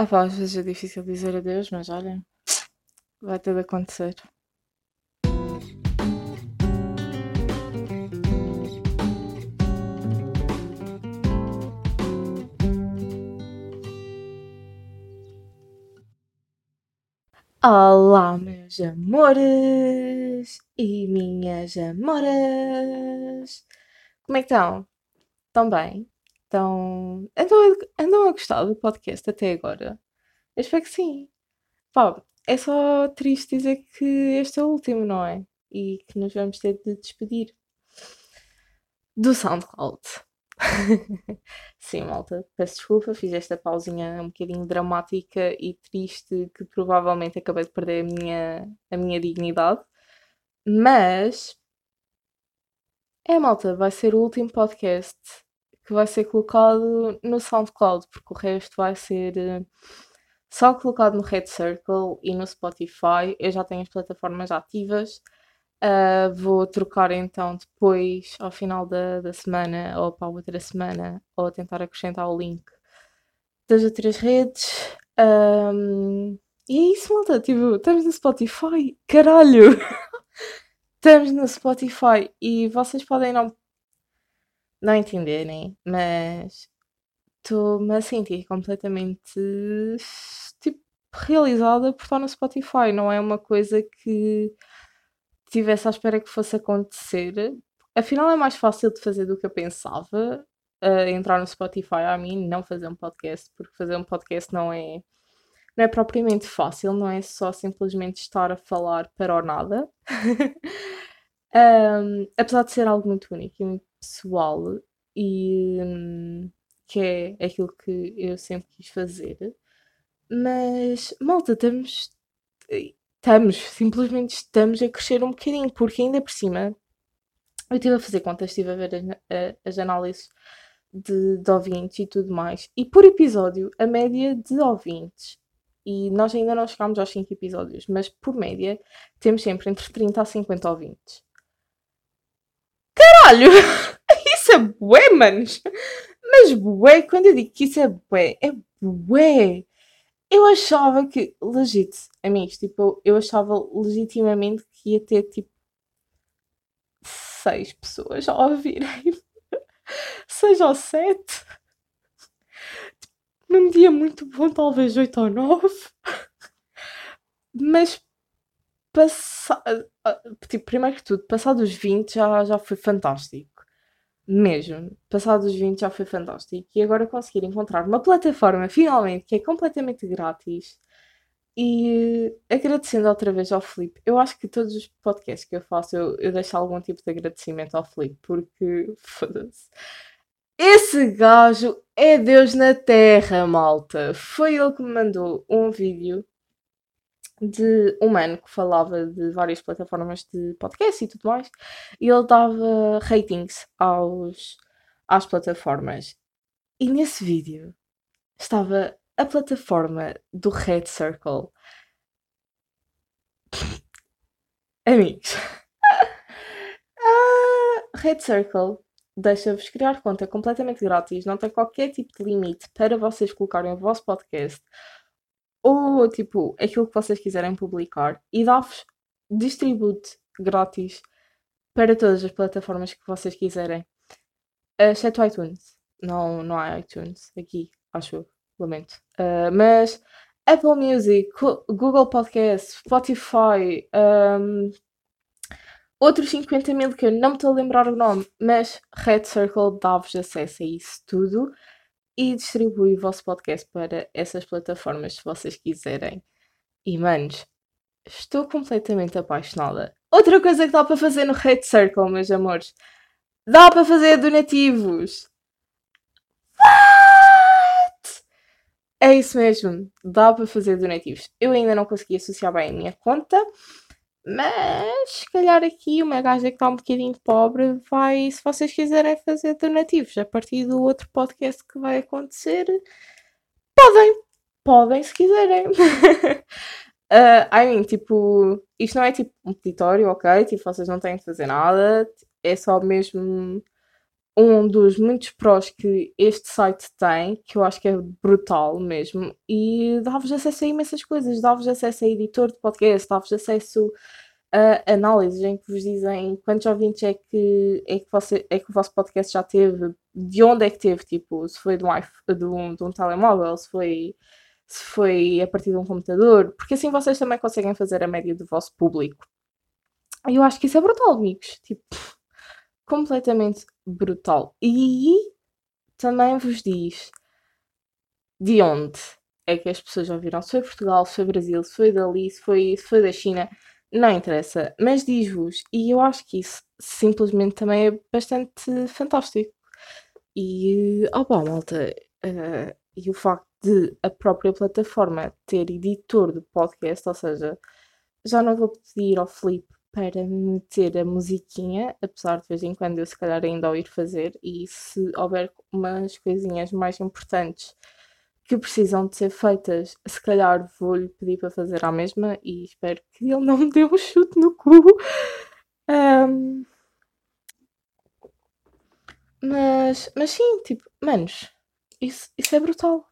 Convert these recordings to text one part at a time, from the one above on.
Ah pá, às vezes é difícil dizer adeus, mas olha, vai de acontecer. Olá, meus amores e minhas amoras. Como é que estão? Estão bem? Estão... Andam, a- andam a gostar do podcast até agora? Eu espero que sim. Pá, é só triste dizer que este é o último, não é? E que nos vamos ter de despedir do SoundCloud. Sim, malta, peço desculpa, fiz esta pausinha um bocadinho dramática e triste que provavelmente acabei de perder a minha, a minha dignidade. Mas é, malta, vai ser o último podcast que vai ser colocado no SoundCloud, porque o resto vai ser eh, só colocado no Red Circle e no Spotify. Eu já tenho as plataformas ativas. Uh, vou trocar então depois, ao final da, da semana, ou para a outra semana, ou tentar acrescentar o link das outras redes. Um, e é isso, malta. Tipo, estamos no Spotify. Caralho! estamos no Spotify e vocês podem não, não entenderem, mas estou-me a sentir completamente tipo, realizada por estar no Spotify. Não é uma coisa que tivesse à espera que fosse acontecer. Afinal, é mais fácil de fazer do que eu pensava. Uh, entrar no Spotify a mim, não fazer um podcast, porque fazer um podcast não é, não é propriamente fácil, não é só simplesmente estar a falar para o nada. um, apesar de ser algo muito único e muito pessoal, e um, que é aquilo que eu sempre quis fazer. Mas, malta, estamos estamos, simplesmente estamos a crescer um bocadinho, porque ainda por cima eu estive a fazer contas, estive a ver a, a, as análises de, de ouvintes e tudo mais, e por episódio, a média de ouvintes, e nós ainda não chegámos aos 5 episódios, mas por média temos sempre entre 30 a 50 ouvintes. Caralho! Isso é bué, manos! Mas bué, quando eu digo que isso é bué, é bué! Eu achava que, legit, amigos, tipo, eu achava legitimamente que ia ter tipo seis pessoas a ouvirem. seis ou sete. Num dia muito bom, talvez oito ou nove. Mas passa... tipo, primeiro que tudo, passado os 20 já, já foi fantástico. Mesmo. Passado os 20 já foi fantástico. E agora conseguir encontrar uma plataforma, finalmente, que é completamente grátis. E agradecendo outra vez ao Felipe. Eu acho que todos os podcasts que eu faço, eu, eu deixo algum tipo de agradecimento ao Felipe, porque foda-se. Esse gajo é Deus na Terra, malta. Foi ele que me mandou um vídeo de um mano que falava de várias plataformas de podcast e tudo mais, e ele dava ratings aos, às plataformas. E nesse vídeo estava a plataforma do Red Circle. Amigos, a Red Circle deixa-vos criar conta completamente grátis, não tem qualquer tipo de limite para vocês colocarem o vosso podcast ou tipo aquilo que vocês quiserem publicar e dá-vos distribute grátis para todas as plataformas que vocês quiserem, exceto iTunes. Não, não há iTunes aqui, acho eu, lamento. Uh, mas Apple Music, Google Podcast, Spotify, um, outros 50 mil que eu não me estou a lembrar o nome, mas Red Circle dá-vos acesso a isso tudo e distribui o vosso podcast para essas plataformas se vocês quiserem. E manos, estou completamente apaixonada. Outra coisa que dá para fazer no Red Circle, meus amores, dá para fazer donativos. What? É isso mesmo, dá para fazer donativos. Eu ainda não consegui associar bem a minha conta, mas se calhar aqui uma gaja que está um bocadinho pobre vai, se vocês quiserem fazer donativos a partir do outro podcast que vai acontecer, podem, podem se quiserem. uh, I mean, tipo, isto não é tipo um peditório, ok? Tipo, vocês não têm de fazer nada, é só mesmo um dos muitos prós que este site tem, que eu acho que é brutal mesmo, e dá-vos acesso a imensas coisas, dá-vos acesso a editor de podcast, dá-vos acesso a análises em que vos dizem quantos ouvintes é que, é que, você, é que o vosso podcast já teve, de onde é que teve, tipo, se foi de um, de um, de um telemóvel, se foi, se foi a partir de um computador, porque assim vocês também conseguem fazer a média do vosso público. E eu acho que isso é brutal, amigos. Tipo, completamente brutal. E também vos diz de onde é que as pessoas ouviram. Se foi Portugal, se foi Brasil, se foi dali, se foi, se foi da China, não interessa. Mas diz-vos, e eu acho que isso simplesmente também é bastante fantástico. E, oh malta, uh, e o facto de a própria plataforma ter editor de podcast, ou seja, já não vou pedir ao Felipe para meter a musiquinha, apesar de vez em quando eu se calhar ainda ouvir fazer, e se houver umas coisinhas mais importantes que precisam de ser feitas, se calhar vou-lhe pedir para fazer a mesma e espero que ele não me dê um chute no cu. Um, mas, mas sim, tipo, manos, isso, isso é brutal.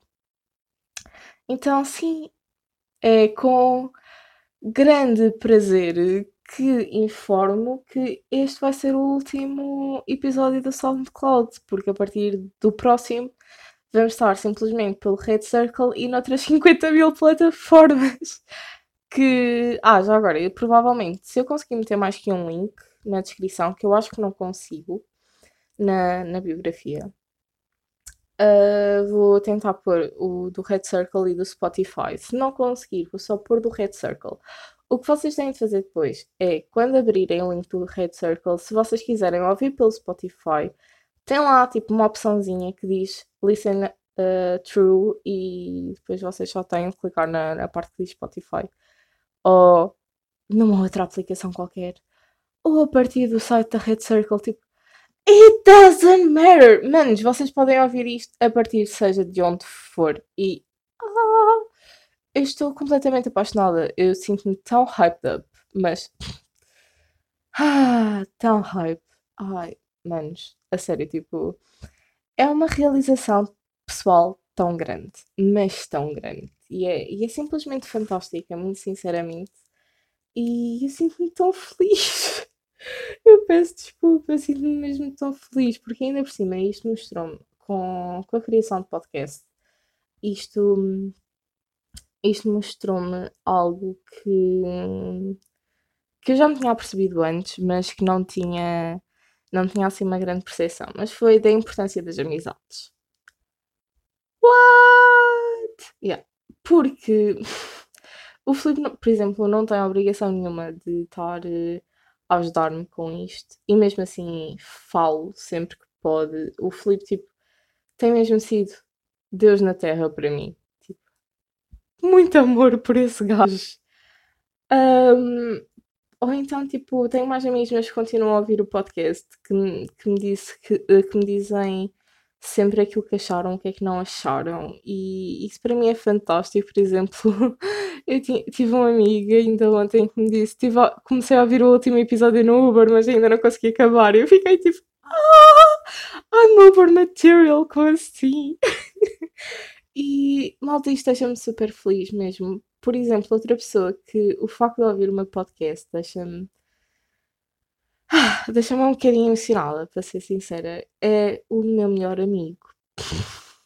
Então, sim, é com grande prazer que informo que este vai ser o último episódio da SoundCloud, porque a partir do próximo vamos estar simplesmente pelo Red Circle e noutras 50 mil plataformas. Que. Ah, já agora, eu, provavelmente, se eu conseguir meter mais que um link na descrição, que eu acho que não consigo, na, na biografia, uh, vou tentar pôr o do Red Circle e do Spotify. Se não conseguir, vou só pôr do Red Circle. O que vocês têm de fazer depois é, quando abrirem o link do Red Circle, se vocês quiserem ouvir pelo Spotify, tem lá tipo uma opçãozinha que diz Listen uh, True e depois vocês só têm de clicar na, na parte que diz Spotify. Ou numa outra aplicação qualquer. Ou a partir do site da Red Circle, tipo It doesn't matter! Manos, vocês podem ouvir isto a partir seja de onde for. E ah, eu estou completamente apaixonada. Eu sinto-me tão hyped up, mas ah, tão hype. Ai, manos, a sério, tipo, é uma realização pessoal tão grande, mas tão grande. E é, e é simplesmente fantástica, muito sinceramente. E eu sinto-me tão feliz. Eu peço desculpa, eu sinto-me mesmo tão feliz, porque ainda por cima isto mostrou-me com, com a criação de podcast. Isto, isto mostrou-me algo que, que eu já me tinha percebido antes, mas que não tinha não tinha assim uma grande percepção, mas foi da importância das amizades. What? Yeah. Porque o Filipe, por exemplo, não tem obrigação nenhuma de estar uh, a ajudar-me com isto. E mesmo assim falo sempre que pode. O Filipe, tipo, tem mesmo sido Deus na Terra para mim. Muito amor por esse gajo. Um, ou então, tipo, tenho mais amigos meus que continuam a ouvir o podcast que, que, me, disse, que, eh, que me dizem sempre aquilo que acharam, o que é que não acharam. E isso para mim é fantástico. Por exemplo, eu tive uma amiga ainda ontem que me disse: tive a, comecei a ouvir o último episódio no Uber, mas ainda não consegui acabar. E eu fiquei tipo: Ah, I'm Uber material, como assim? e malta, isto deixa-me super feliz mesmo, por exemplo, outra pessoa que o facto de ouvir meu podcast deixa-me. Ah, deixa-me um bocadinho emocionada, para ser sincera. É o meu melhor amigo.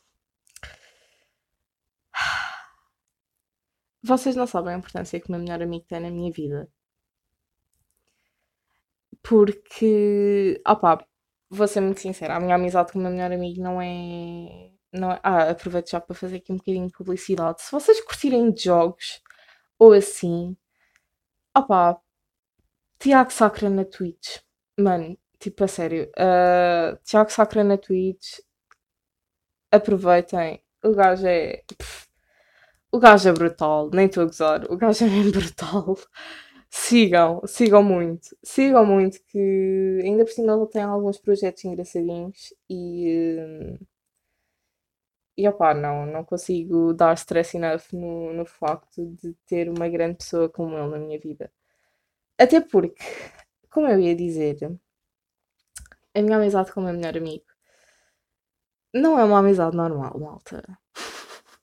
Vocês não sabem a importância que o meu melhor amigo tem na minha vida. Porque, opá, vou ser muito sincera, a minha amizade com o meu melhor amigo não é não, é? ah, aproveito já para fazer aqui um bocadinho de publicidade. Se vocês curtirem jogos ou assim, opá, Tiago Sacra na Twitch. Mano, tipo a sério. Uh, Tiago Sacra na Twitch. Aproveitem. O gajo é. Pff, o gajo é brutal. Nem estou a gozar. O gajo é bem brutal. Sigam, sigam muito. Sigam muito que ainda por cima ele tem alguns projetos engraçadinhos e. E opá, não, não consigo dar stress enough no, no facto de ter uma grande pessoa como ele na minha vida. Até porque, como eu ia dizer, a minha amizade com o meu melhor amigo não é uma amizade normal, malta.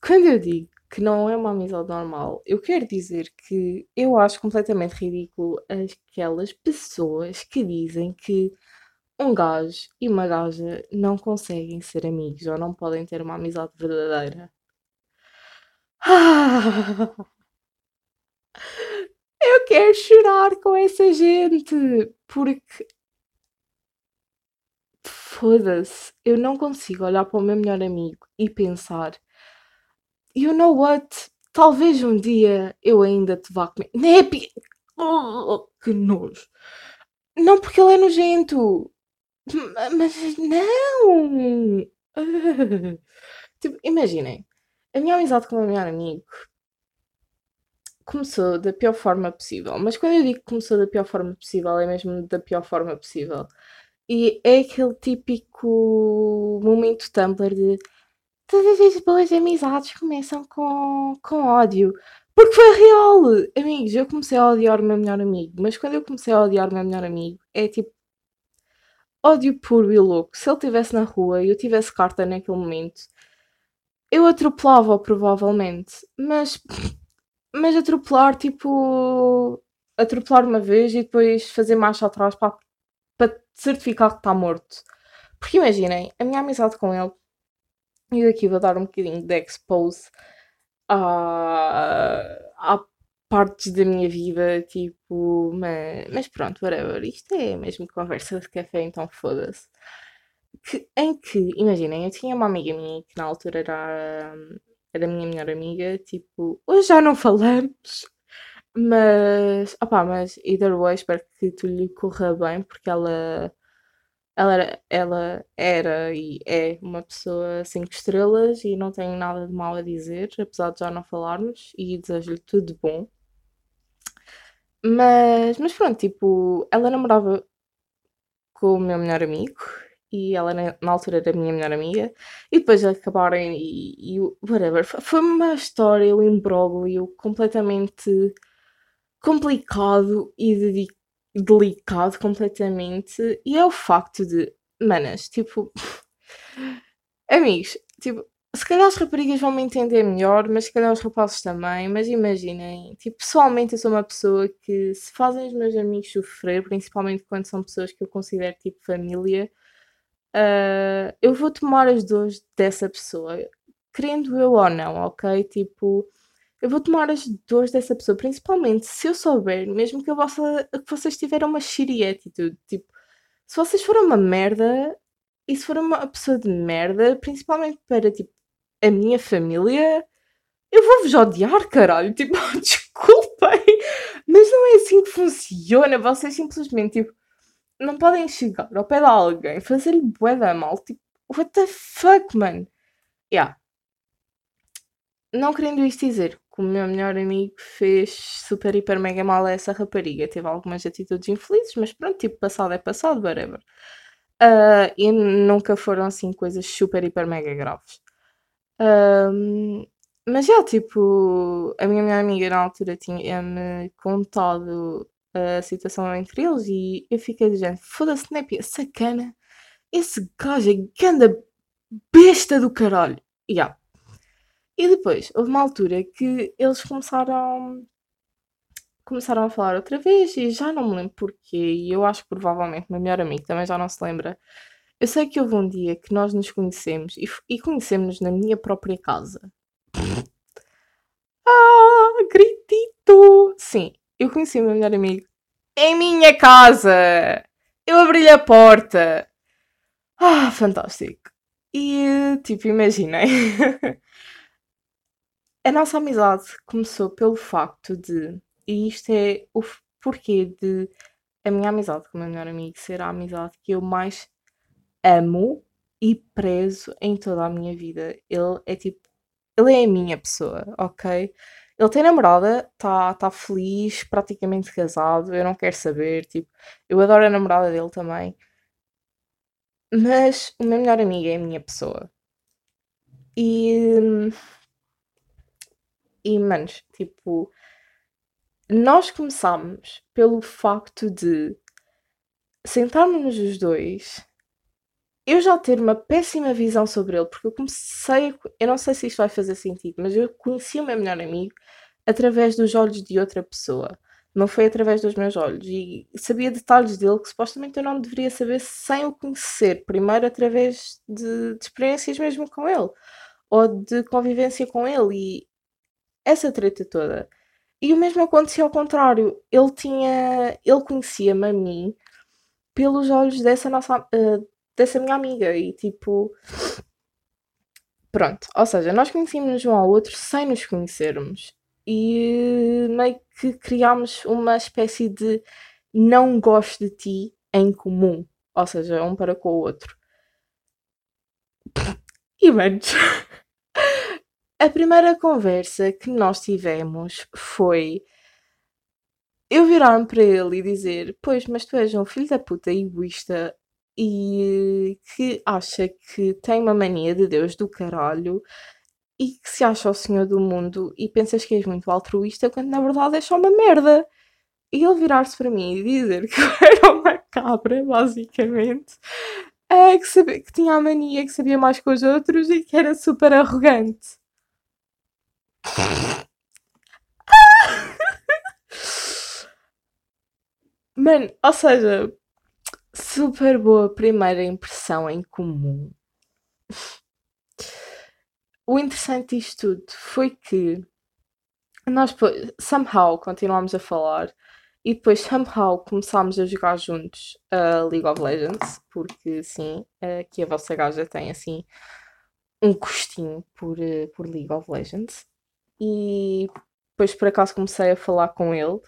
Quando eu digo que não é uma amizade normal, eu quero dizer que eu acho completamente ridículo aquelas pessoas que dizem que um gajo e uma gaja não conseguem ser amigos ou não podem ter uma amizade verdadeira. eu quero chorar com essa gente porque foda-se, eu não consigo olhar para o meu melhor amigo e pensar, you know what? Talvez um dia eu ainda te vá comer. Nepi! Oh, que nojo! Não porque ele é nojento! Mas não! Tipo, imaginem, a minha amizade com o meu melhor amigo começou da pior forma possível. Mas quando eu digo que começou da pior forma possível, é mesmo da pior forma possível. E é aquele típico momento Tumblr de todas as boas amizades começam com, com ódio. Porque foi real! Amigos, eu comecei a odiar o meu melhor amigo, mas quando eu comecei a odiar o meu melhor amigo, é tipo ódio puro e louco. Se ele estivesse na rua e eu tivesse carta naquele momento, eu atropelava-o provavelmente. Mas, mas atropelar, tipo, atropelar uma vez e depois fazer marcha atrás para, para certificar que está morto. Porque imaginem, a minha amizade com ele, e daqui vou dar um bocadinho de expose à, à partes da minha vida, tipo, mas, mas pronto, whatever. Isto é mesmo conversa de café, então foda-se. Que, em que, imaginem, eu tinha uma amiga minha que na altura era, era a minha melhor amiga, tipo, hoje já não falamos, mas, opá, mas either way, espero que tu lhe corra bem, porque ela, ela, era, ela era e é uma pessoa 5 estrelas e não tenho nada de mal a dizer, apesar de já não falarmos, e desejo-lhe tudo bom. Mas, mas pronto, tipo, ela namorava com o meu melhor amigo e ela na, altura era a minha melhor amiga e depois acabarem e, e whatever. Foi uma história, um imbróglio completamente complicado e de, delicado completamente e é o facto de, manas, tipo, amigos, tipo, se calhar as raparigas vão me entender melhor, mas se calhar os rapazes também. Mas imaginem, tipo, pessoalmente eu sou uma pessoa que se fazem os meus amigos sofrer, principalmente quando são pessoas que eu considero tipo família, uh, eu vou tomar as dores dessa pessoa, querendo eu ou não, ok? Tipo, eu vou tomar as dores dessa pessoa, principalmente se eu souber, mesmo que, eu que vocês tiveram uma shitty attitude, tipo, se vocês forem uma merda, e se for uma pessoa de merda, principalmente para tipo a minha família, eu vou-vos odiar, caralho. Tipo, desculpem, mas não é assim que funciona. Vocês simplesmente, tipo, não podem chegar ao pé de alguém, fazer-lhe bué da mal. Tipo, what the fuck, man? Yeah. Não querendo isto dizer que o meu melhor amigo fez super, hiper, mega mal a essa rapariga. Teve algumas atitudes infelizes, mas pronto, tipo, passado é passado, whatever. Uh, e nunca foram assim coisas super, hiper, mega graves. Um, mas já, tipo, a minha melhor amiga na altura tinha-me contado a situação entre eles e eu fiquei dizendo: foda-se, Népia, sacana, esse gajo é ganda besta do caralho. Yeah. E depois, houve uma altura que eles começaram começaram a falar outra vez e já não me lembro porquê. E eu acho que provavelmente o meu melhor amigo também já não se lembra. Eu sei que houve um dia que nós nos conhecemos e, e conhecemos-nos na minha própria casa. ah, gritito! Sim, eu conheci o meu melhor amigo em minha casa! Eu abri-lhe a porta! Ah, fantástico! E, tipo, imaginem. a nossa amizade começou pelo facto de. E isto é o porquê de a minha amizade com o meu melhor amigo ser a amizade que eu mais amo e prezo em toda a minha vida. Ele é tipo. Ele é a minha pessoa, ok? Ele tem namorada, está tá feliz, praticamente casado, eu não quero saber, tipo, eu adoro a namorada dele também. Mas o meu melhor amigo é a minha pessoa. E. E, manos, tipo. Nós começámos pelo facto de sentarmos-nos os dois eu já ter uma péssima visão sobre ele, porque eu comecei, a, eu não sei se isto vai fazer sentido, mas eu conheci o meu melhor amigo através dos olhos de outra pessoa. Não foi através dos meus olhos. E sabia detalhes dele que supostamente eu não deveria saber sem o conhecer. Primeiro através de, de experiências mesmo com ele. Ou de convivência com ele. E essa treta toda. E o mesmo acontecia ao contrário. Ele tinha. Ele conhecia-me a mim pelos olhos dessa nossa. Uh, dessa minha amiga. E tipo. Pronto. Ou seja, nós conhecíamos um ao outro sem nos conhecermos e meio que criámos uma espécie de não gosto de ti em comum, ou seja, um para com o outro. E vamos. A primeira conversa que nós tivemos foi eu virar-me para ele e dizer: Pois, mas tu és um filho da puta egoísta e que acha que tem uma mania de Deus do caralho e que se acha o senhor do mundo e pensas que és muito altruísta quando na verdade é só uma merda. E ele virar-se para mim e dizer que eu era uma cabra, basicamente, é, que, sabia, que tinha a mania que sabia mais que os outros e que era super arrogante. Mano, ou seja, super boa primeira impressão em comum o interessante disto tudo foi que nós somehow continuámos a falar e depois somehow começámos a jogar juntos a League of Legends, porque sim, aqui a vossa gaja tem assim um gostinho por, eh, por League of Legends. E depois por acaso comecei a falar com ele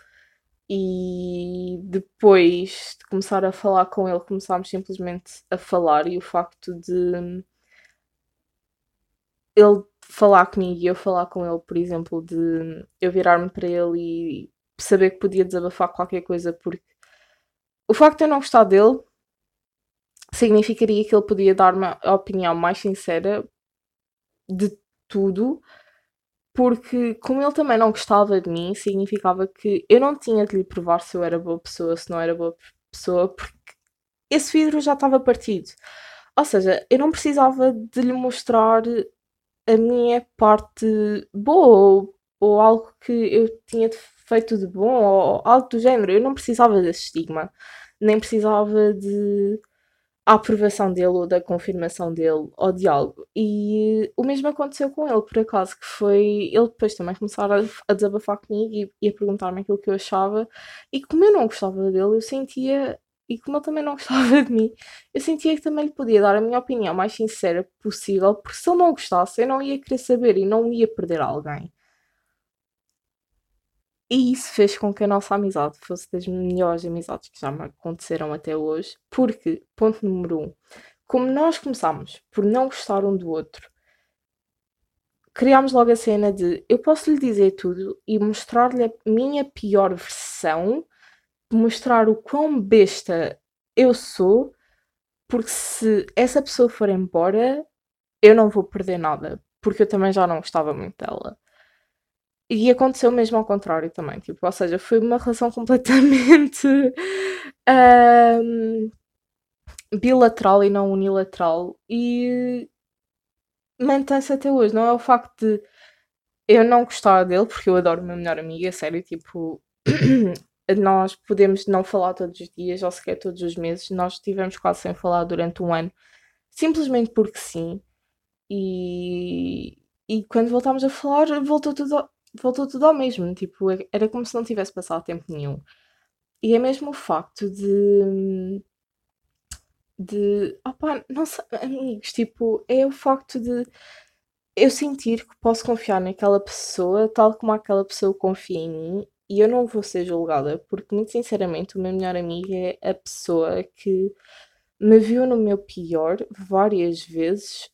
e depois de começar a falar com ele começámos simplesmente a falar e o facto de ele falar comigo e eu falar com ele, por exemplo, de eu virar-me para ele e saber que podia desabafar qualquer coisa, porque o facto de eu não gostar dele significaria que ele podia dar-me a opinião mais sincera de tudo, porque como ele também não gostava de mim, significava que eu não tinha de lhe provar se eu era boa pessoa, se não era boa pessoa, porque esse vidro já estava partido. Ou seja, eu não precisava de lhe mostrar a minha parte boa ou, ou algo que eu tinha feito de bom ou algo do género. Eu não precisava desse estigma, nem precisava de a aprovação dele ou da confirmação dele ou de algo. E o mesmo aconteceu com ele, por acaso, que foi ele depois também começar a, a desabafar comigo e, e a perguntar-me aquilo que eu achava. E como eu não gostava dele, eu sentia e como ele também não gostava de mim, eu sentia que também lhe podia dar a minha opinião mais sincera possível, porque se ele não gostasse, eu não ia querer saber e não ia perder alguém. E isso fez com que a nossa amizade fosse das melhores amizades que já me aconteceram até hoje, porque, ponto número um, como nós começámos por não gostar um do outro, criámos logo a cena de eu posso lhe dizer tudo e mostrar-lhe a minha pior versão mostrar o quão besta eu sou, porque se essa pessoa for embora, eu não vou perder nada, porque eu também já não gostava muito dela. E aconteceu mesmo ao contrário também, tipo, ou seja, foi uma relação completamente um, bilateral e não unilateral e mantém-se até hoje. Não é o facto de eu não gostar dele, porque eu adoro meu melhor amigo, é sério, tipo, nós podemos não falar todos os dias ou sequer todos os meses. Nós estivemos quase sem falar durante um ano, simplesmente porque sim. E, e quando voltámos a falar, voltou tudo, voltou tudo ao mesmo. Tipo, era como se não tivesse passado tempo nenhum. E é mesmo o facto de. de. Opa, não sei, amigos, tipo, é o facto de eu sentir que posso confiar naquela pessoa tal como aquela pessoa confia em mim e eu não vou ser julgada, porque, muito sinceramente, o meu melhor amigo é a pessoa que me viu no meu pior várias vezes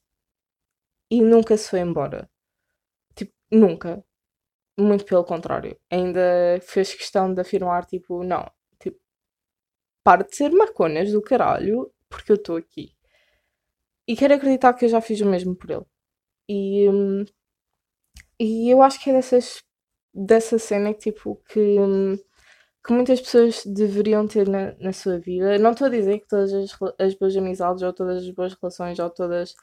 e nunca se foi embora. Tipo, nunca. Muito pelo contrário. Ainda fez questão de afirmar, tipo, não, tipo, para de ser maconas do caralho, porque eu estou aqui. E quero acreditar que eu já fiz o mesmo por ele. E, hum, e eu acho que é dessas dessa cena que tipo que que muitas pessoas deveriam ter na, na sua vida. Não estou a dizer que todas as, as boas amizades, ou todas as boas relações, ou todas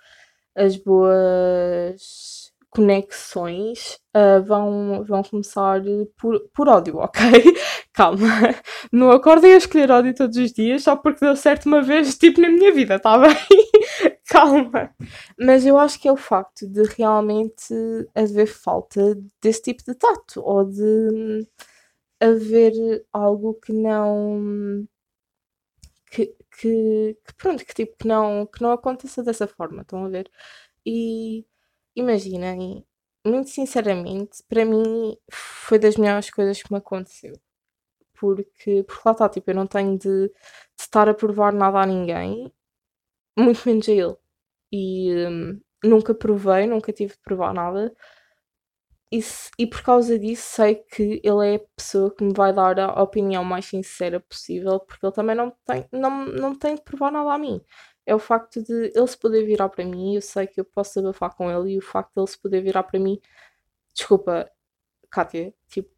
as boas conexões uh, vão, vão começar por, por ódio, ok? Calma. Não acordem a escolher ódio todos os dias só porque deu certo uma vez, tipo, na minha vida, tá bem? Calma. Mas eu acho que é o facto de realmente haver falta desse tipo de tato ou de haver algo que não. Que, que, que, pronto, que tipo, que não, que não aconteça dessa forma, estão a ver? E imaginem, muito sinceramente, para mim foi das melhores coisas que me aconteceu. Porque, porque lá está, tipo, eu não tenho de, de estar a provar nada a ninguém, muito menos a ele. E hum, nunca provei, nunca tive de provar nada. E, e por causa disso sei que ele é a pessoa que me vai dar a opinião mais sincera possível, porque ele também não tem, não, não tem de provar nada a mim. É o facto de ele se poder virar para mim, eu sei que eu posso abafar com ele, e o facto de ele se poder virar para mim, desculpa, Kátia, tipo,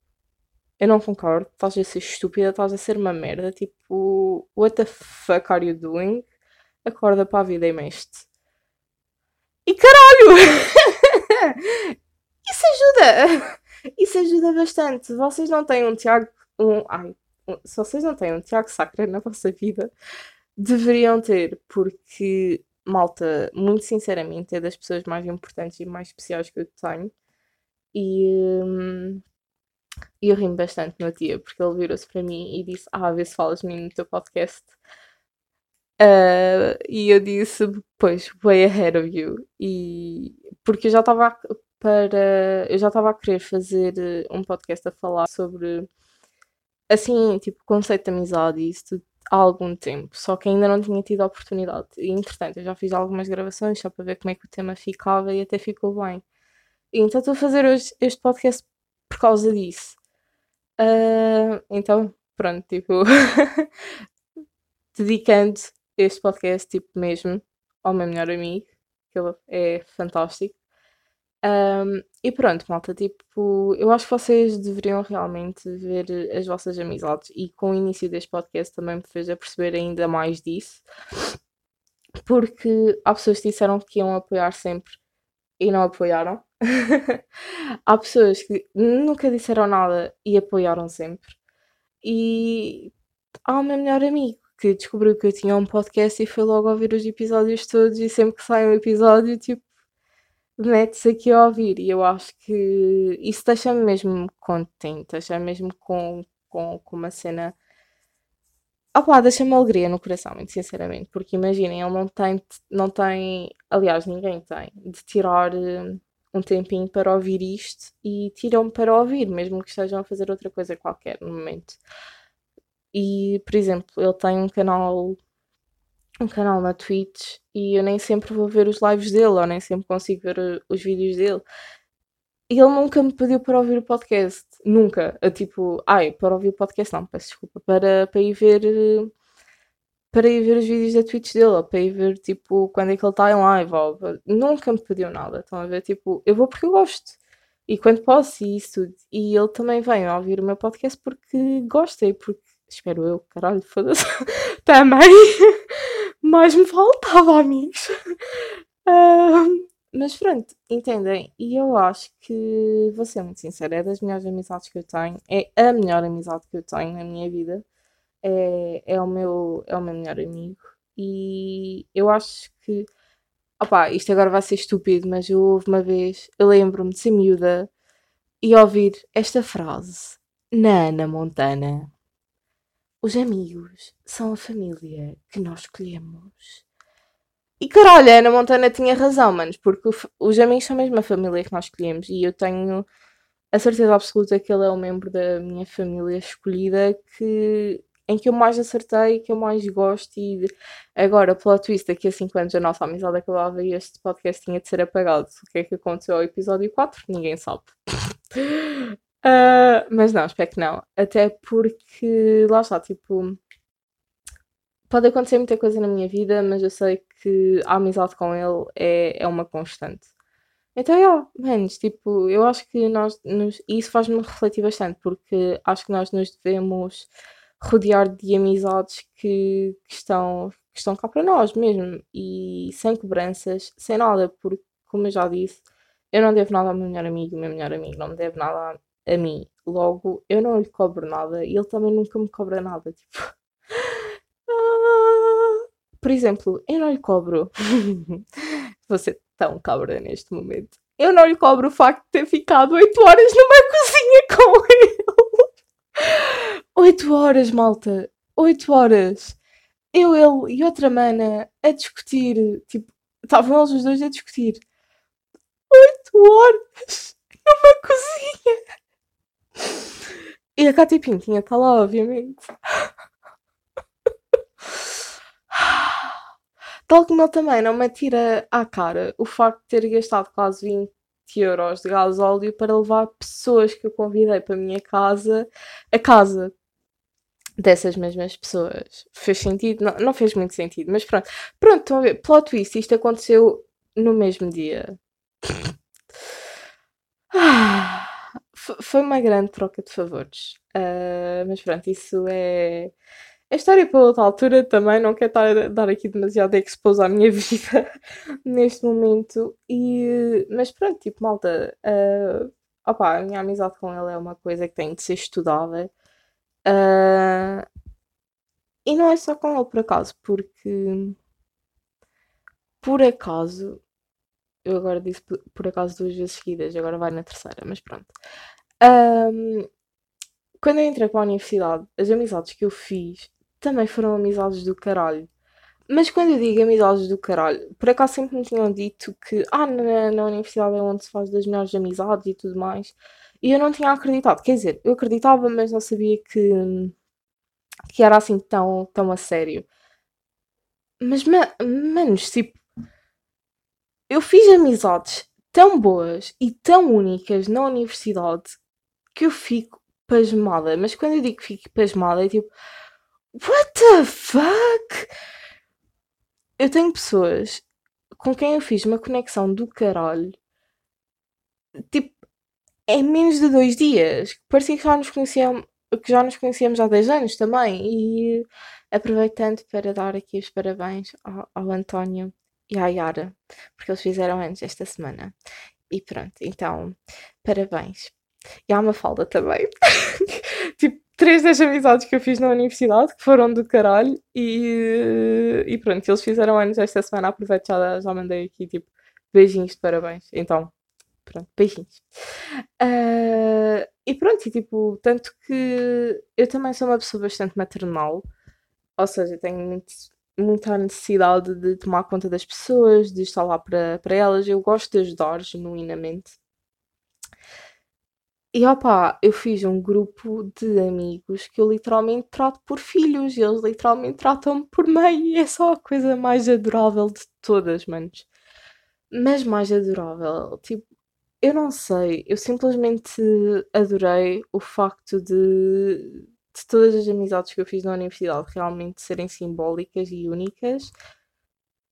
eu não concordo, estás a ser estúpida, estás a ser uma merda, tipo, what the fuck are you doing? Acorda para a vida e mexe E caralho! Isso ajuda! Isso ajuda bastante. Vocês não têm um Tiago. Um, ai, um, se vocês não têm um Tiago Sacra na vossa vida, deveriam ter, porque, malta, muito sinceramente, é das pessoas mais importantes e mais especiais que eu tenho. E. Hum, eu rimo bastante no dia, porque ele virou-se para mim e disse: Ah, vê se falas de mim no teu podcast. Uh, e eu disse: Pois, way ahead of you. E porque eu já estava para. Eu já estava a querer fazer eh, um podcast a falar sobre assim, tipo, conceito de amizade e isso tudo há algum tempo, só que ainda não tinha tido a oportunidade. E entretanto, eu já fiz algumas gravações só para ver como é que o tema ficava e até ficou bem. E, então estou a fazer hoje este podcast por causa disso. Uh, então, pronto, tipo, dedicando este podcast, tipo, mesmo ao meu melhor amigo, que ele é fantástico. Um, e pronto, malta, tipo, eu acho que vocês deveriam realmente ver as vossas amizades e com o início deste podcast também me fez a perceber ainda mais disso, porque há pessoas que disseram que iam apoiar sempre e não apoiaram. há pessoas que nunca disseram nada e apoiaram sempre. E há o meu melhor amigo que descobriu que eu tinha um podcast e foi logo ouvir os episódios todos e sempre que sai um episódio, tipo, mete-se aqui a ouvir e eu acho que isso deixa-me mesmo contente, deixa-me mesmo com, com, com uma cena. Opá, deixa-me alegria no coração, muito sinceramente, porque imaginem, ele não tem, não tem, aliás, ninguém tem, de tirar um tempinho para ouvir isto e tiram-me para ouvir, mesmo que estejam a fazer outra coisa qualquer no momento. E, por exemplo, ele tem um canal um canal na Twitch e eu nem sempre vou ver os lives dele ou nem sempre consigo ver uh, os vídeos dele. E ele nunca me pediu para ouvir o podcast. Nunca. A, tipo, ai, para ouvir o podcast não, peço desculpa. Para, para ir ver. Uh, para ir ver os vídeos da Twitch dele, ou para ir ver, tipo, quando é que ele está em live. Ou, nunca me pediu nada. Estão a ver? Tipo, eu vou porque eu gosto. E quando posso, e isso tudo. E ele também vem a ouvir o meu podcast porque gosta e porque. Espero eu, caralho, foda-se. também mais me faltava, amigos. Uh, mas pronto, entendem? E eu acho que, vou ser muito sincera, é das melhores amizades que eu tenho. É a melhor amizade que eu tenho na minha vida. É, é, o, meu, é o meu melhor amigo. E eu acho que. Opá, isto agora vai ser estúpido, mas eu houve uma vez, eu lembro-me de ser miúda e ouvir esta frase na Ana Montana. Os amigos são a família que nós escolhemos. E caralho, a Ana Montana tinha razão, manos, porque os amigos são mesmo a família que nós escolhemos e eu tenho a certeza absoluta que ele é o membro da minha família escolhida que, em que eu mais acertei, que eu mais gosto e agora, pela twist, daqui a 5 anos a nossa amizade acabava e este podcast tinha de ser apagado. O que é que aconteceu ao episódio 4? Ninguém sabe. Uh, mas não, espero que não. Até porque, lá está, tipo, pode acontecer muita coisa na minha vida, mas eu sei que a amizade com ele é, é uma constante. Então, yeah, manos, tipo, eu acho que nós, nos, isso faz-me refletir bastante, porque acho que nós nos devemos rodear de amizades que, que estão, que estão cá para nós mesmo, e sem cobranças, sem nada, porque, como eu já disse, eu não devo nada ao meu melhor amigo, o meu melhor amigo não me deve nada a, mim. Logo, eu não lhe cobro nada e ele também nunca me cobra nada. Tipo, ah, por exemplo, eu não lhe cobro. Vou ser tão cabra neste momento. Eu não lhe cobro o facto de ter ficado 8 horas numa cozinha com ele. 8 horas, malta. 8 horas. Eu, ele e outra mana a discutir. Tipo, estavam eles os dois a discutir. 8 horas numa cozinha. E a Katy Pintinha está lá, obviamente. Tal como ele também não me atira à cara o facto de ter gastado quase 20 euros de gasóleo para levar pessoas que eu convidei para a minha casa a casa dessas mesmas pessoas. Fez sentido? Não, não fez muito sentido, mas pronto. Pronto, estão a ver. Plot twist, isto aconteceu no mesmo dia. Ah, foi uma grande troca de favores. Uh, mas pronto, isso é a história para outra altura também, não quero estar a dar aqui demasiado expose à minha vida neste momento. E, mas pronto, tipo, malta, uh, opa, a minha amizade com ele é uma coisa que tem de ser estudada. Uh, e não é só com ele, por acaso, porque por acaso, eu agora disse por acaso duas vezes seguidas, agora vai na terceira, mas pronto. Um, quando eu entrei para a universidade, as amizades que eu fiz também foram amizades do caralho. Mas quando eu digo amizades do caralho, por acaso sempre me tinham dito que ah, na, na universidade é onde se faz das melhores amizades e tudo mais. E eu não tinha acreditado. Quer dizer, eu acreditava, mas não sabia que, que era assim tão, tão a sério. Mas, manos, tipo, eu fiz amizades tão boas e tão únicas na universidade que eu fico pasmada. Mas quando eu digo que fico pasmada, é tipo, What the fuck? Eu tenho pessoas com quem eu fiz uma conexão do caralho. Tipo, em menos de dois dias. Parecia que já nos conhecíamos, que já nos conhecíamos há 10 anos também. E aproveitando para dar aqui os parabéns ao, ao António e à Yara, porque eles fizeram antes esta semana. E pronto, então, parabéns. E há uma falda também. tipo, três das amizades que eu fiz na universidade que foram do caralho e, e pronto, eles fizeram anos esta semana, aproveito já, já mandei aqui tipo beijinhos de parabéns. Então, pronto, beijinhos. Uh, e pronto, e tipo, tanto que eu também sou uma pessoa bastante maternal, ou seja, tenho muito, muita necessidade de tomar conta das pessoas, de estar lá para, para elas. Eu gosto de ajudar genuinamente. E opá, eu fiz um grupo de amigos que eu literalmente trato por filhos, e eles literalmente tratam-me por mãe, e é só a coisa mais adorável de todas, manos. Mas mais adorável, tipo, eu não sei, eu simplesmente adorei o facto de, de todas as amizades que eu fiz na universidade realmente serem simbólicas e únicas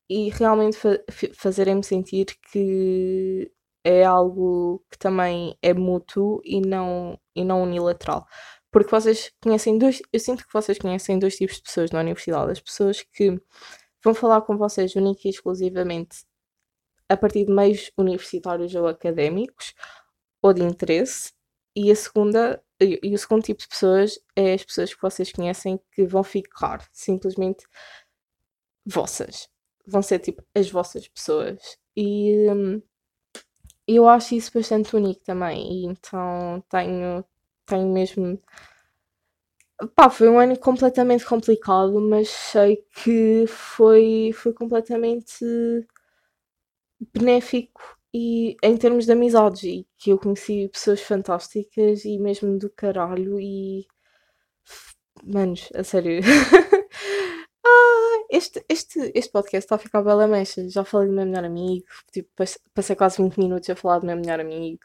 e realmente fa fazerem-me sentir que é algo que também é mútuo e não, e não unilateral. Porque vocês conhecem dois, eu sinto que vocês conhecem dois tipos de pessoas na universidade. As pessoas que vão falar com vocês única e exclusivamente a partir de meios universitários ou académicos ou de interesse. E a segunda, e o segundo tipo de pessoas é as pessoas que vocês conhecem que vão ficar simplesmente vossas. Vão ser tipo as vossas pessoas. E hum, eu acho isso bastante único também. E então tenho, tenho mesmo. Pá, foi um ano completamente complicado, mas sei que foi, foi completamente benéfico e em termos de amizades e que eu conheci pessoas fantásticas e mesmo do caralho e manos, a sério este, este, este podcast está a ficar bela mecha. Já falei do meu melhor amigo, tipo, passei quase 20 minutos a falar do meu melhor amigo.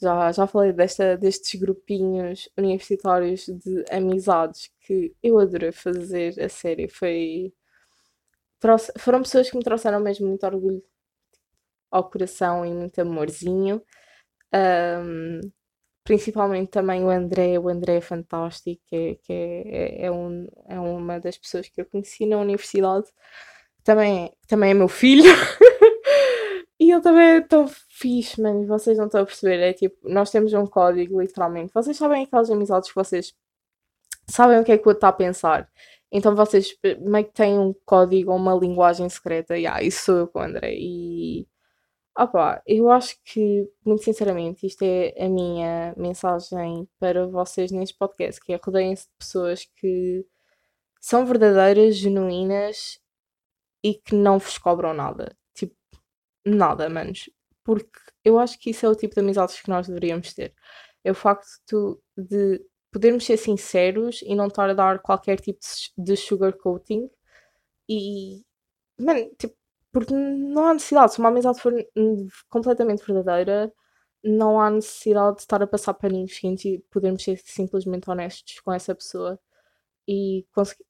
Já, já falei desta, destes grupinhos universitários de amizades que eu adorei fazer, a sério. Foi. Trouxe, foram pessoas que me trouxeram mesmo muito orgulho ao coração e muito amorzinho. Um, principalmente também o André, o André é fantástico, é, que é, é, um, é uma das pessoas que eu conheci na universidade, também, também é meu filho, e ele também é tão fixe, mano, vocês não estão a perceber, é tipo, nós temos um código, literalmente, vocês sabem aquelas amizades que vocês sabem o que é que o outro está a pensar, então vocês meio que têm um código ou uma linguagem secreta, e yeah, isso sou eu com o André, e Opa, eu acho que, muito sinceramente, isto é a minha mensagem para vocês neste podcast, que é rodeiem-se de pessoas que são verdadeiras, genuínas e que não vos cobram nada. Tipo, nada, manos. Porque eu acho que isso é o tipo de amizades que nós deveríamos ter. É o facto de, de podermos ser sinceros e não estar a dar qualquer tipo de sugarcoating. E, mano, tipo, porque não há necessidade, se uma amizade for completamente verdadeira, não há necessidade de estar a passar paninhos fins e podermos ser simplesmente honestos com essa pessoa. E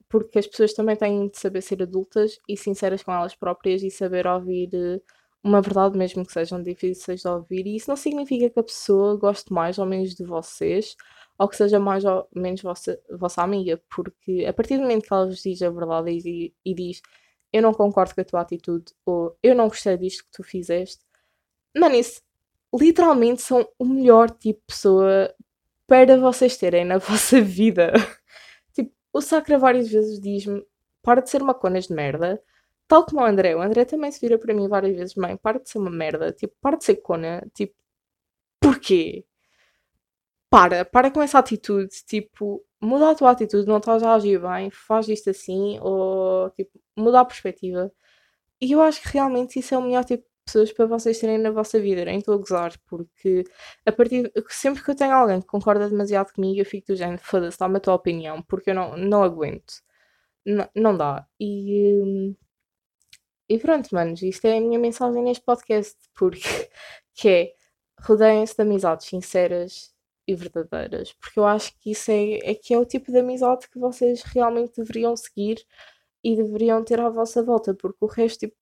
porque as pessoas também têm de saber ser adultas e sinceras com elas próprias e saber ouvir eh, uma verdade, mesmo que sejam difíceis de ouvir. E isso não significa que a pessoa goste mais ou menos de vocês ou que seja mais ou menos vossa, vossa amiga, porque a partir do momento que ela vos diz a verdade e, e diz eu não concordo com a tua atitude, ou eu não gostei disto que tu fizeste. Mano, isso literalmente são o melhor tipo de pessoa para vocês terem na vossa vida. tipo, o Sacra várias vezes diz-me: para de ser uma conas de merda. Tal como o André. O André também se vira para mim várias vezes: mãe, para de ser uma merda. Tipo, para de ser cona. Tipo, porquê? Para, para com essa atitude. Tipo, muda a tua atitude, não estás a agir bem, faz isto assim, ou tipo, muda a perspectiva. E eu acho que realmente isso é o melhor tipo de pessoas para vocês terem na vossa vida, nem estou a gozar, porque a partir sempre que eu tenho alguém que concorda demasiado comigo, eu fico do género, foda-se, dá-me a tua opinião, porque eu não, não aguento. N não dá. E, hum, e pronto, manos, isto é a minha mensagem neste podcast, porque que é rodeiem-se de amizades sinceras e verdadeiras, porque eu acho que isso é, é que é o tipo de amizade que vocês realmente deveriam seguir e deveriam ter à vossa volta, porque o resto, tipo,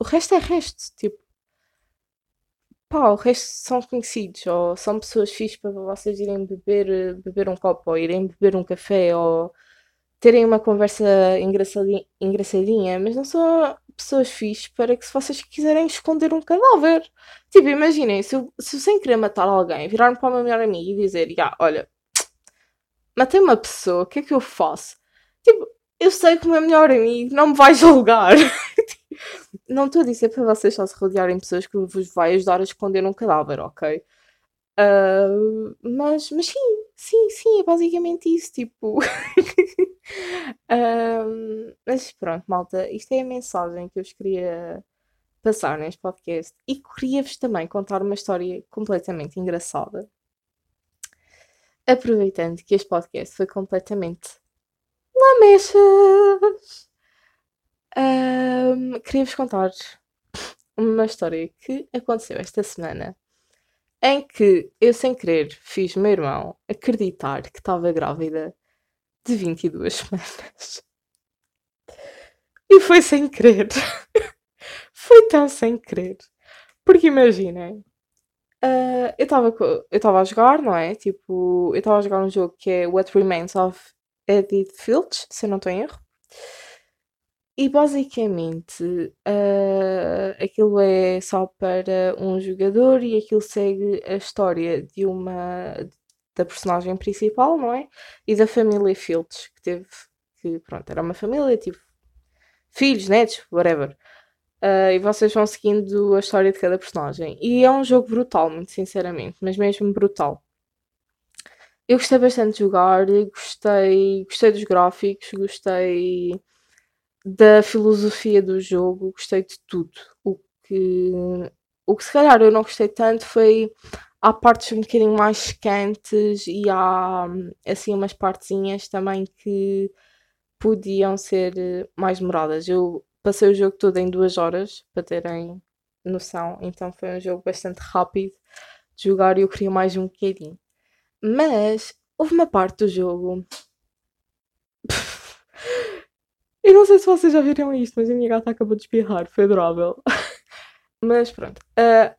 o resto é resto, tipo, pá, o resto são conhecidos, ou são pessoas fixas para vocês irem beber, beber um copo, ou irem beber um café, ou terem uma conversa engraçadinha, engraçadinha mas não são pessoas fixas para que se vocês quiserem esconder um cadáver. Tipo, imaginem, se eu, se eu sem querer matar alguém, virar-me para o meu melhor amigo e dizer, ah, olha, matei uma pessoa, o que é que eu faço? Tipo, eu sei que o meu melhor amigo não me vai julgar. não estou a dizer para vocês só se rodearem pessoas que vos vai ajudar a esconder um cadáver, ok? Uh, mas, mas sim, sim, sim, é basicamente isso, tipo. uh, mas pronto, malta, isto é a mensagem que eu vos queria passar neste podcast e queria-vos também contar uma história completamente engraçada. Aproveitando que este podcast foi completamente Lamechas! Um, Queria-vos contar uma história que aconteceu esta semana em que eu, sem querer, fiz meu irmão acreditar que estava grávida de 22 semanas. E foi sem querer. Foi tão sem querer. Porque imaginem, uh, eu estava a jogar, não é? Tipo, eu estava a jogar um jogo que é What Remains of Edith Filch, se eu não estou em erro. E basicamente uh, aquilo é só para um jogador e aquilo segue a história de uma da personagem principal, não é? E da família Filch, que teve que pronto, era uma família, tipo filhos, netos, whatever. Uh, e vocês vão seguindo a história de cada personagem. E é um jogo brutal, muito sinceramente, mas mesmo brutal. Eu gostei bastante de jogar, gostei, gostei dos gráficos, gostei da filosofia do jogo, gostei de tudo. O que, o que se calhar eu não gostei tanto foi há partes um bocadinho mais quentes e há assim umas partezinhas também que podiam ser mais demoradas. Eu passei o jogo todo em duas horas para terem noção, então foi um jogo bastante rápido de jogar e eu queria mais um bocadinho. Mas houve uma parte do jogo. Eu não sei se vocês já viram isto, mas a minha gata acabou de espirrar, foi adorável. Mas pronto. Uh,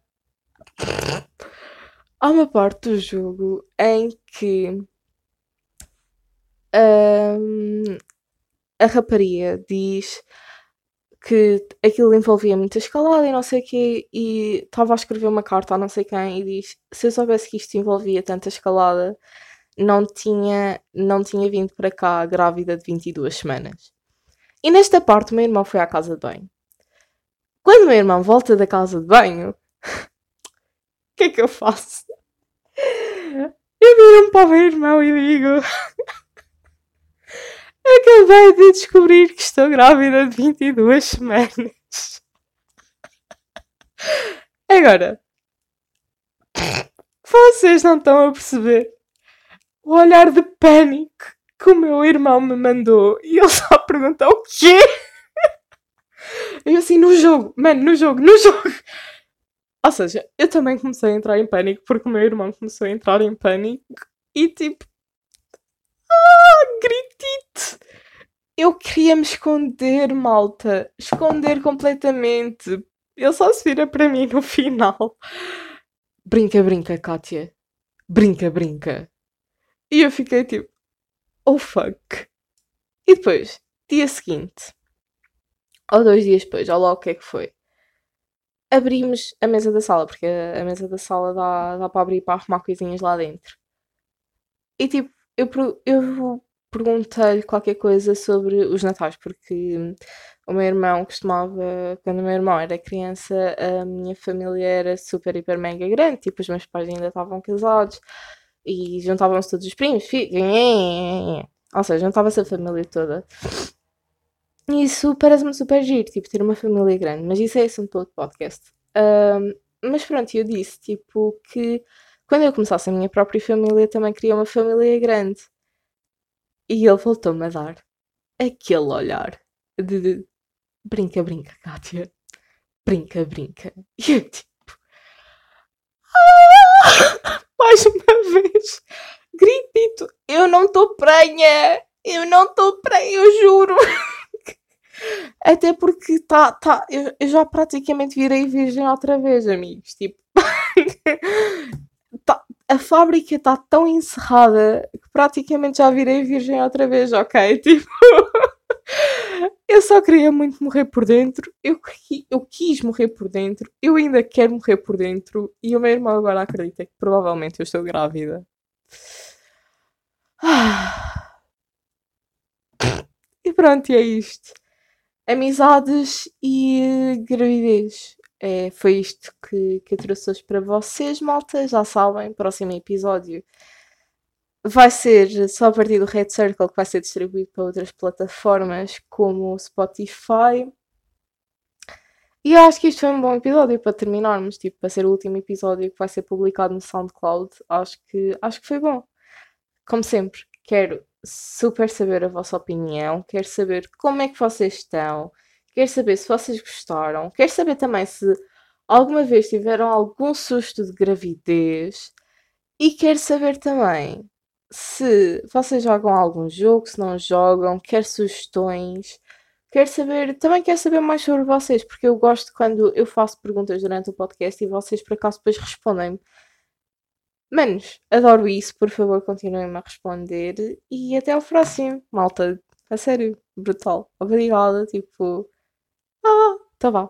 há uma parte do jogo em que um, a rapariga diz que aquilo envolvia muita escalada e não sei o quê, e estava a escrever uma carta a não sei quem e diz: Se eu soubesse que isto envolvia tanta escalada, não tinha, não tinha vindo para cá grávida de 22 semanas. E nesta parte, o meu irmão foi à casa de banho. Quando o meu irmão volta da casa de banho, o que é que eu faço? Eu viro-me para o meu irmão e digo: Acabei de descobrir que estou grávida de 22 semanas. Agora, vocês não estão a perceber o olhar de pânico que o meu irmão me mandou e ele só perguntou o quê? Eu assim, no jogo, mano, no jogo, no jogo. Ou seja, eu também comecei a entrar em pânico porque o meu irmão começou a entrar em pânico e tipo, ah, gritite! Eu queria me esconder, malta. Esconder completamente. Ele só se vira para mim no final. Brinca, brinca, Kátia. Brinca, brinca. E eu fiquei tipo, oh fuck. E depois, dia seguinte, ou dois dias depois, olha lá o que é que foi. Abrimos a mesa da sala, porque a, mesa da sala dá, dá para abrir para arrumar coisinhas lá dentro. E tipo, eu, eu perguntei-lhe qualquer coisa sobre os natais, porque o meu irmão costumava, quando o meu irmão era criança, a minha família era super, hiper, mega grande, tipo, os meus pais ainda estavam casados e juntavam-se todos os primos, filhos, ou seja, juntava-se a família toda. E isso parece-me super giro, tipo, ter uma família grande, mas isso é assunto para outro podcast. Um, mas pronto, eu disse, tipo, que quando eu começasse a minha própria família, também queria uma família grande. E ele voltou-me a dar aquele olhar de, de brinca, brinca, Kátia. Brinca, brinca. E eu tipo. Ah! Mais uma vez. Gritito. Eu não estou prenha. Eu não estou prenha, eu juro. Até porque tá, tá, eu, eu já praticamente virei virgem outra vez, amigos. Tipo, a fábrica está tão encerrada que praticamente já virei virgem outra vez, ok? Tipo, eu só queria muito morrer por dentro, eu, eu quis morrer por dentro, eu ainda quero morrer por dentro e o meu irmão agora acredita que provavelmente eu estou grávida. E pronto, e é isto. Amizades e gravidez. É, foi isto que, que eu trouxe hoje para vocês, malta. Já sabem, próximo episódio vai ser só a partir do Red Circle que vai ser distribuído para outras plataformas como o Spotify. E eu acho que isto foi um bom episódio para terminarmos, tipo, para ser o último episódio que vai ser publicado no SoundCloud. Acho que, acho que foi bom. Como sempre, quero super saber a vossa opinião, quero saber como é que vocês estão, Quero saber se vocês gostaram. Quero saber também se alguma vez tiveram algum susto de gravidez. E quero saber também se vocês jogam algum jogo, se não jogam, quer sugestões. Quero saber, também quero saber mais sobre vocês, porque eu gosto quando eu faço perguntas durante o podcast e vocês por acaso depois respondem-me. Manos, adoro isso, por favor continuem-me a responder e até ao próximo, malta. A sério, brutal. Obrigada, tipo. Ah, tá bom.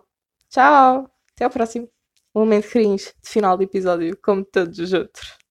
Tchau. Até ao próximo. Um momento cringe de final de episódio, como todos os outros.